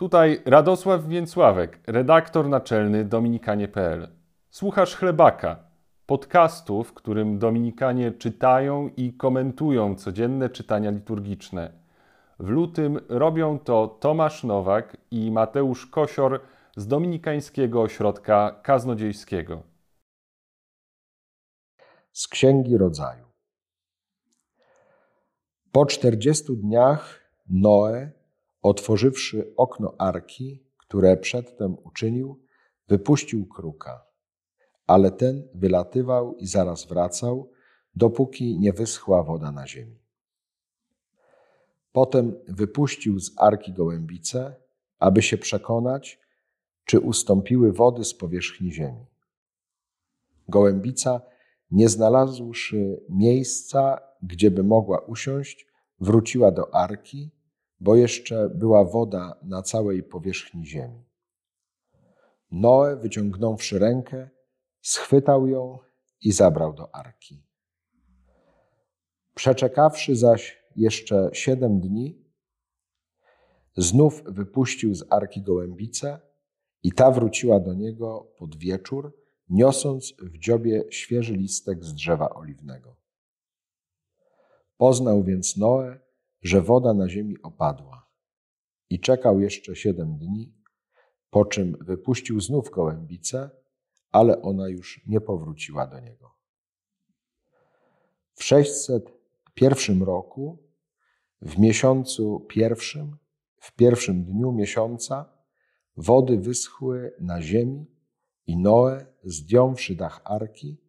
Tutaj Radosław Więcławek, redaktor naczelny Dominikanie.pl. Słuchasz Chlebaka, podcastu, w którym Dominikanie czytają i komentują codzienne czytania liturgiczne. W lutym robią to Tomasz Nowak i Mateusz Kosior z Dominikańskiego Ośrodka Kaznodziejskiego. Z Księgi Rodzaju. Po czterdziestu dniach Noe Otworzywszy okno arki, które przedtem uczynił, wypuścił kruka. Ale ten wylatywał i zaraz wracał, dopóki nie wyschła woda na ziemi. Potem wypuścił z arki gołębice, aby się przekonać, czy ustąpiły wody z powierzchni ziemi. Gołębica, nie znalazłszy miejsca, gdzieby mogła usiąść, wróciła do arki bo jeszcze była woda na całej powierzchni ziemi. Noe, wyciągnąwszy rękę, schwytał ją i zabrał do arki. Przeczekawszy zaś jeszcze siedem dni, znów wypuścił z arki gołębicę i ta wróciła do niego pod wieczór, niosąc w dziobie świeży listek z drzewa oliwnego. Poznał więc Noe, że woda na ziemi opadła. I czekał jeszcze siedem dni, po czym wypuścił znów gołębicę, ale ona już nie powróciła do niego. W 601 roku, w miesiącu pierwszym, w pierwszym dniu miesiąca, wody wyschły na ziemi i Noe, zdjąwszy dach arki,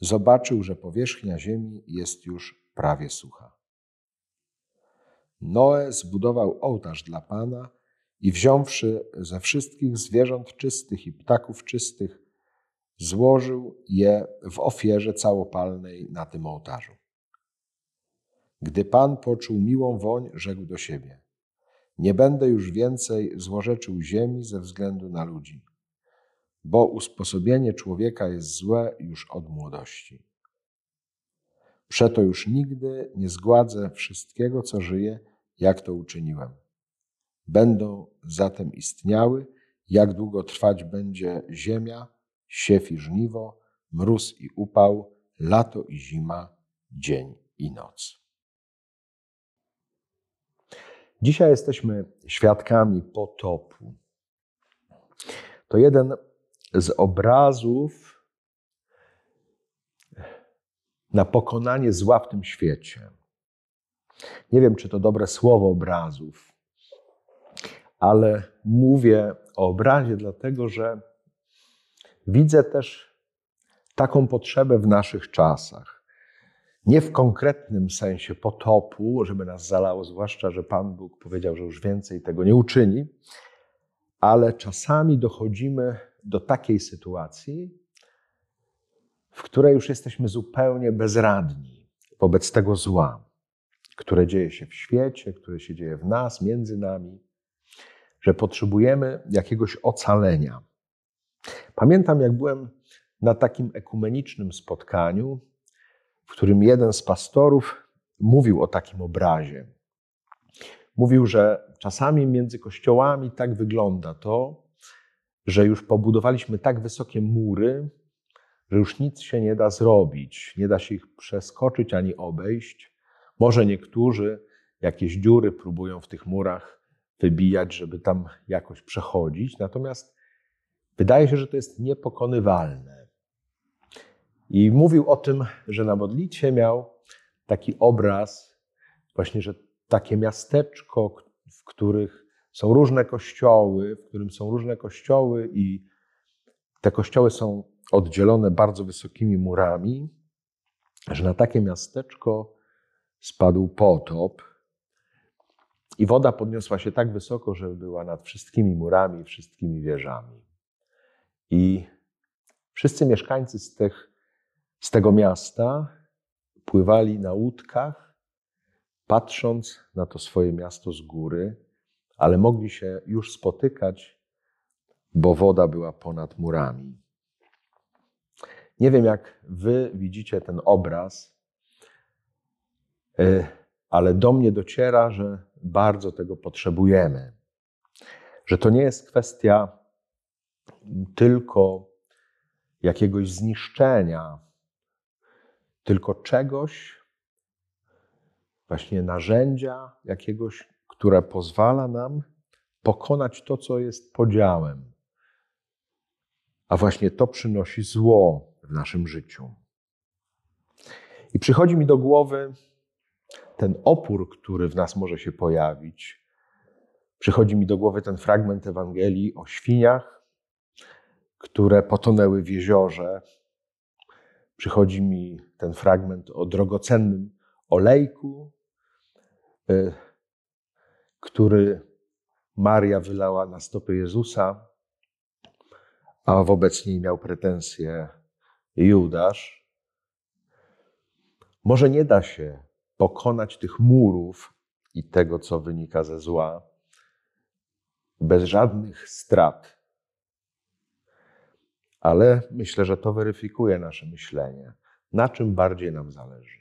zobaczył, że powierzchnia ziemi jest już prawie sucha. Noe zbudował ołtarz dla Pana i wziąwszy ze wszystkich zwierząt czystych i ptaków czystych, złożył je w ofierze całopalnej na tym ołtarzu. Gdy Pan poczuł miłą woń, rzekł do siebie: Nie będę już więcej złorzeczył ziemi ze względu na ludzi, bo usposobienie człowieka jest złe już od młodości. Przeto już nigdy nie zgładzę wszystkiego, co żyje, jak to uczyniłem. Będą zatem istniały, jak długo trwać będzie ziemia, siew i żniwo, mróz i upał, lato i zima, dzień i noc. Dzisiaj jesteśmy świadkami potopu. To jeden z obrazów na pokonanie zła w tym świecie. Nie wiem, czy to dobre słowo obrazów, ale mówię o obrazie, dlatego że widzę też taką potrzebę w naszych czasach. Nie w konkretnym sensie potopu, żeby nas zalało, zwłaszcza, że Pan Bóg powiedział, że już więcej tego nie uczyni, ale czasami dochodzimy do takiej sytuacji, w której już jesteśmy zupełnie bezradni wobec tego zła, które dzieje się w świecie, które się dzieje w nas, między nami, że potrzebujemy jakiegoś ocalenia. Pamiętam, jak byłem na takim ekumenicznym spotkaniu, w którym jeden z pastorów mówił o takim obrazie. Mówił, że czasami między kościołami tak wygląda to, że już pobudowaliśmy tak wysokie mury, że już nic się nie da zrobić, nie da się ich przeskoczyć ani obejść. Może niektórzy jakieś dziury próbują w tych murach wybijać, żeby tam jakoś przechodzić, natomiast wydaje się, że to jest niepokonywalne. I mówił o tym, że na modlitwie miał taki obraz, właśnie, że takie miasteczko, w których są różne kościoły, w którym są różne kościoły i te kościoły są oddzielone bardzo wysokimi murami, że na takie miasteczko spadł potop i woda podniosła się tak wysoko, że była nad wszystkimi murami, wszystkimi wieżami. I wszyscy mieszkańcy z, tych, z tego miasta pływali na łódkach, patrząc na to swoje miasto z góry, ale mogli się już spotykać, bo woda była ponad murami. Nie wiem, jak wy widzicie ten obraz, e, ale do mnie dociera, że bardzo tego potrzebujemy. że to nie jest kwestia tylko jakiegoś zniszczenia, tylko czegoś, właśnie narzędzia jakiegoś, które pozwala nam pokonać to, co jest podziałem. A właśnie to przynosi zło w naszym życiu. I przychodzi mi do głowy ten opór, który w nas może się pojawić. Przychodzi mi do głowy ten fragment Ewangelii o świniach, które potonęły w jeziorze. Przychodzi mi ten fragment o drogocennym olejku, y, który Maria wylała na stopy Jezusa, a wobec niej miał pretensje Judasz. Może nie da się pokonać tych murów i tego, co wynika ze zła, bez żadnych strat. Ale myślę, że to weryfikuje nasze myślenie. Na czym bardziej nam zależy?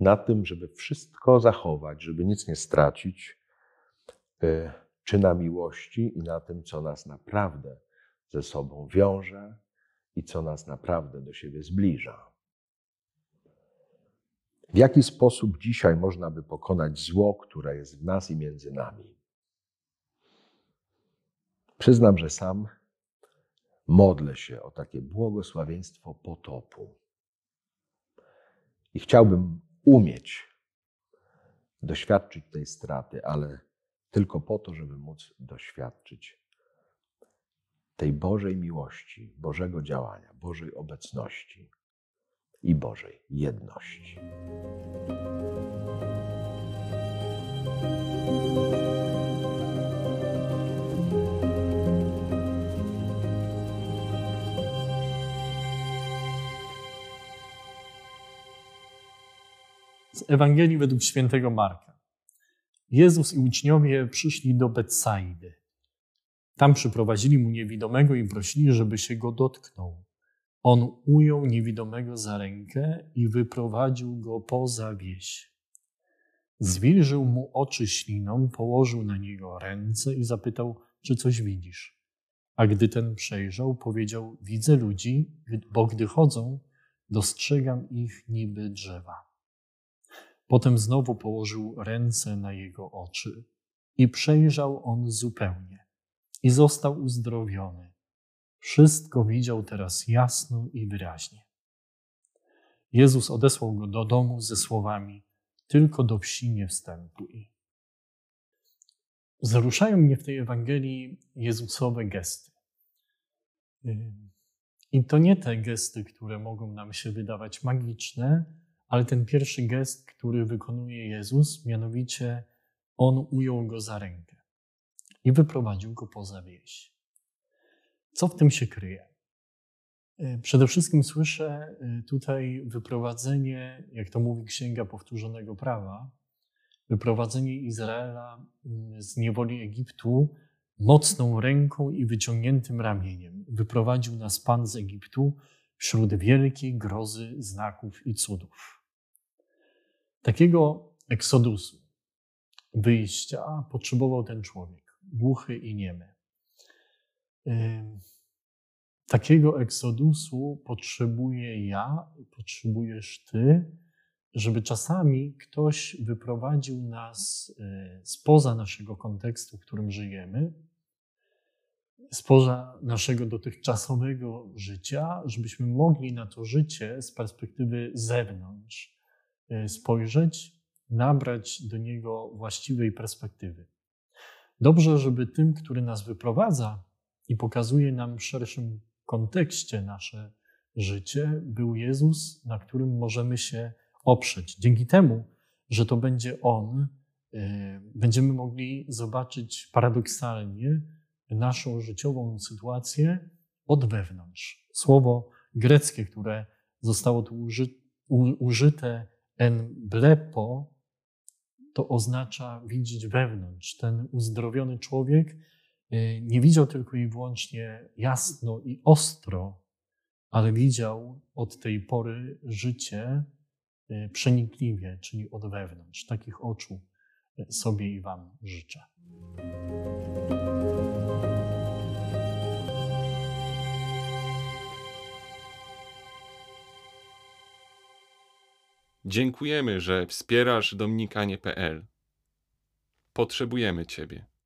Na tym, żeby wszystko zachować, żeby nic nie stracić, y, czy na miłości i na tym, co nas naprawdę ze sobą wiąże i co nas naprawdę do siebie zbliża. W jaki sposób dzisiaj można by pokonać zło, które jest w nas i między nami? Przyznam, że sam modlę się o takie błogosławieństwo potopu. I chciałbym umieć doświadczyć tej straty, ale tylko po to, żeby móc doświadczyć tej Bożej miłości, Bożego działania, Bożej obecności i Bożej jedności. Z Ewangelii według świętego Marka. Jezus i uczniowie przyszli do Betsaidy. Tam przyprowadzili mu niewidomego i prosili, żeby się go dotknął. On ujął niewidomego za rękę i wyprowadził go poza wieś. Zwilżył mu oczy śliną, położył na niego ręce i zapytał, czy coś widzisz. A gdy ten przejrzał, powiedział: Widzę ludzi, bo gdy chodzą, dostrzegam ich niby drzewa. Potem znowu położył ręce na jego oczy i przejrzał on zupełnie i został uzdrowiony. Wszystko widział teraz jasno i wyraźnie. Jezus odesłał go do domu ze słowami: Tylko do wsi nie wstępuj. Zaruszają mnie w tej Ewangelii Jezusowe gesty. I to nie te gesty, które mogą nam się wydawać magiczne, ale ten pierwszy gest, który wykonuje Jezus, mianowicie on ujął go za rękę i wyprowadził go poza wieś. Co w tym się kryje? E, przede wszystkim słyszę e, tutaj wyprowadzenie, jak to mówi Księga Powtórzonego Prawa, wyprowadzenie Izraela mm, z niewoli Egiptu mocną ręką i wyciągniętym ramieniem. Wyprowadził nas Pan z Egiptu wśród wielkiej grozy znaków i cudów. Takiego eksodusu, wyjścia potrzebował ten człowiek, głuchy i niemy. Takiego eksodusu potrzebuję ja, potrzebujesz ty, żeby czasami ktoś wyprowadził nas e, spoza naszego kontekstu, w którym żyjemy, spoza naszego dotychczasowego życia, żebyśmy mogli na to życie z perspektywy zewnątrz e, spojrzeć, nabrać do niego właściwej perspektywy. Dobrze, żeby tym, który nas wyprowadza i pokazuje nam w szerszym kontekście nasze życie, był Jezus, na którym możemy się oprzeć. Dzięki temu, że to będzie On, e, będziemy mogli zobaczyć paradoksalnie naszą życiową sytuację od wewnątrz. Słowo greckie, które zostało tu użyte en blepo, to oznacza widzieć wewnątrz. Ten uzdrowiony człowiek e, nie widział tylko i wyłącznie jasno i ostro, ale widział od tej pory życie e, przenikliwie, czyli od wewnątrz. Takich oczu e, sobie i Wam życzę. Dziękujemy, że wspierasz dominikanie.pl. Potrzebujemy Ciebie.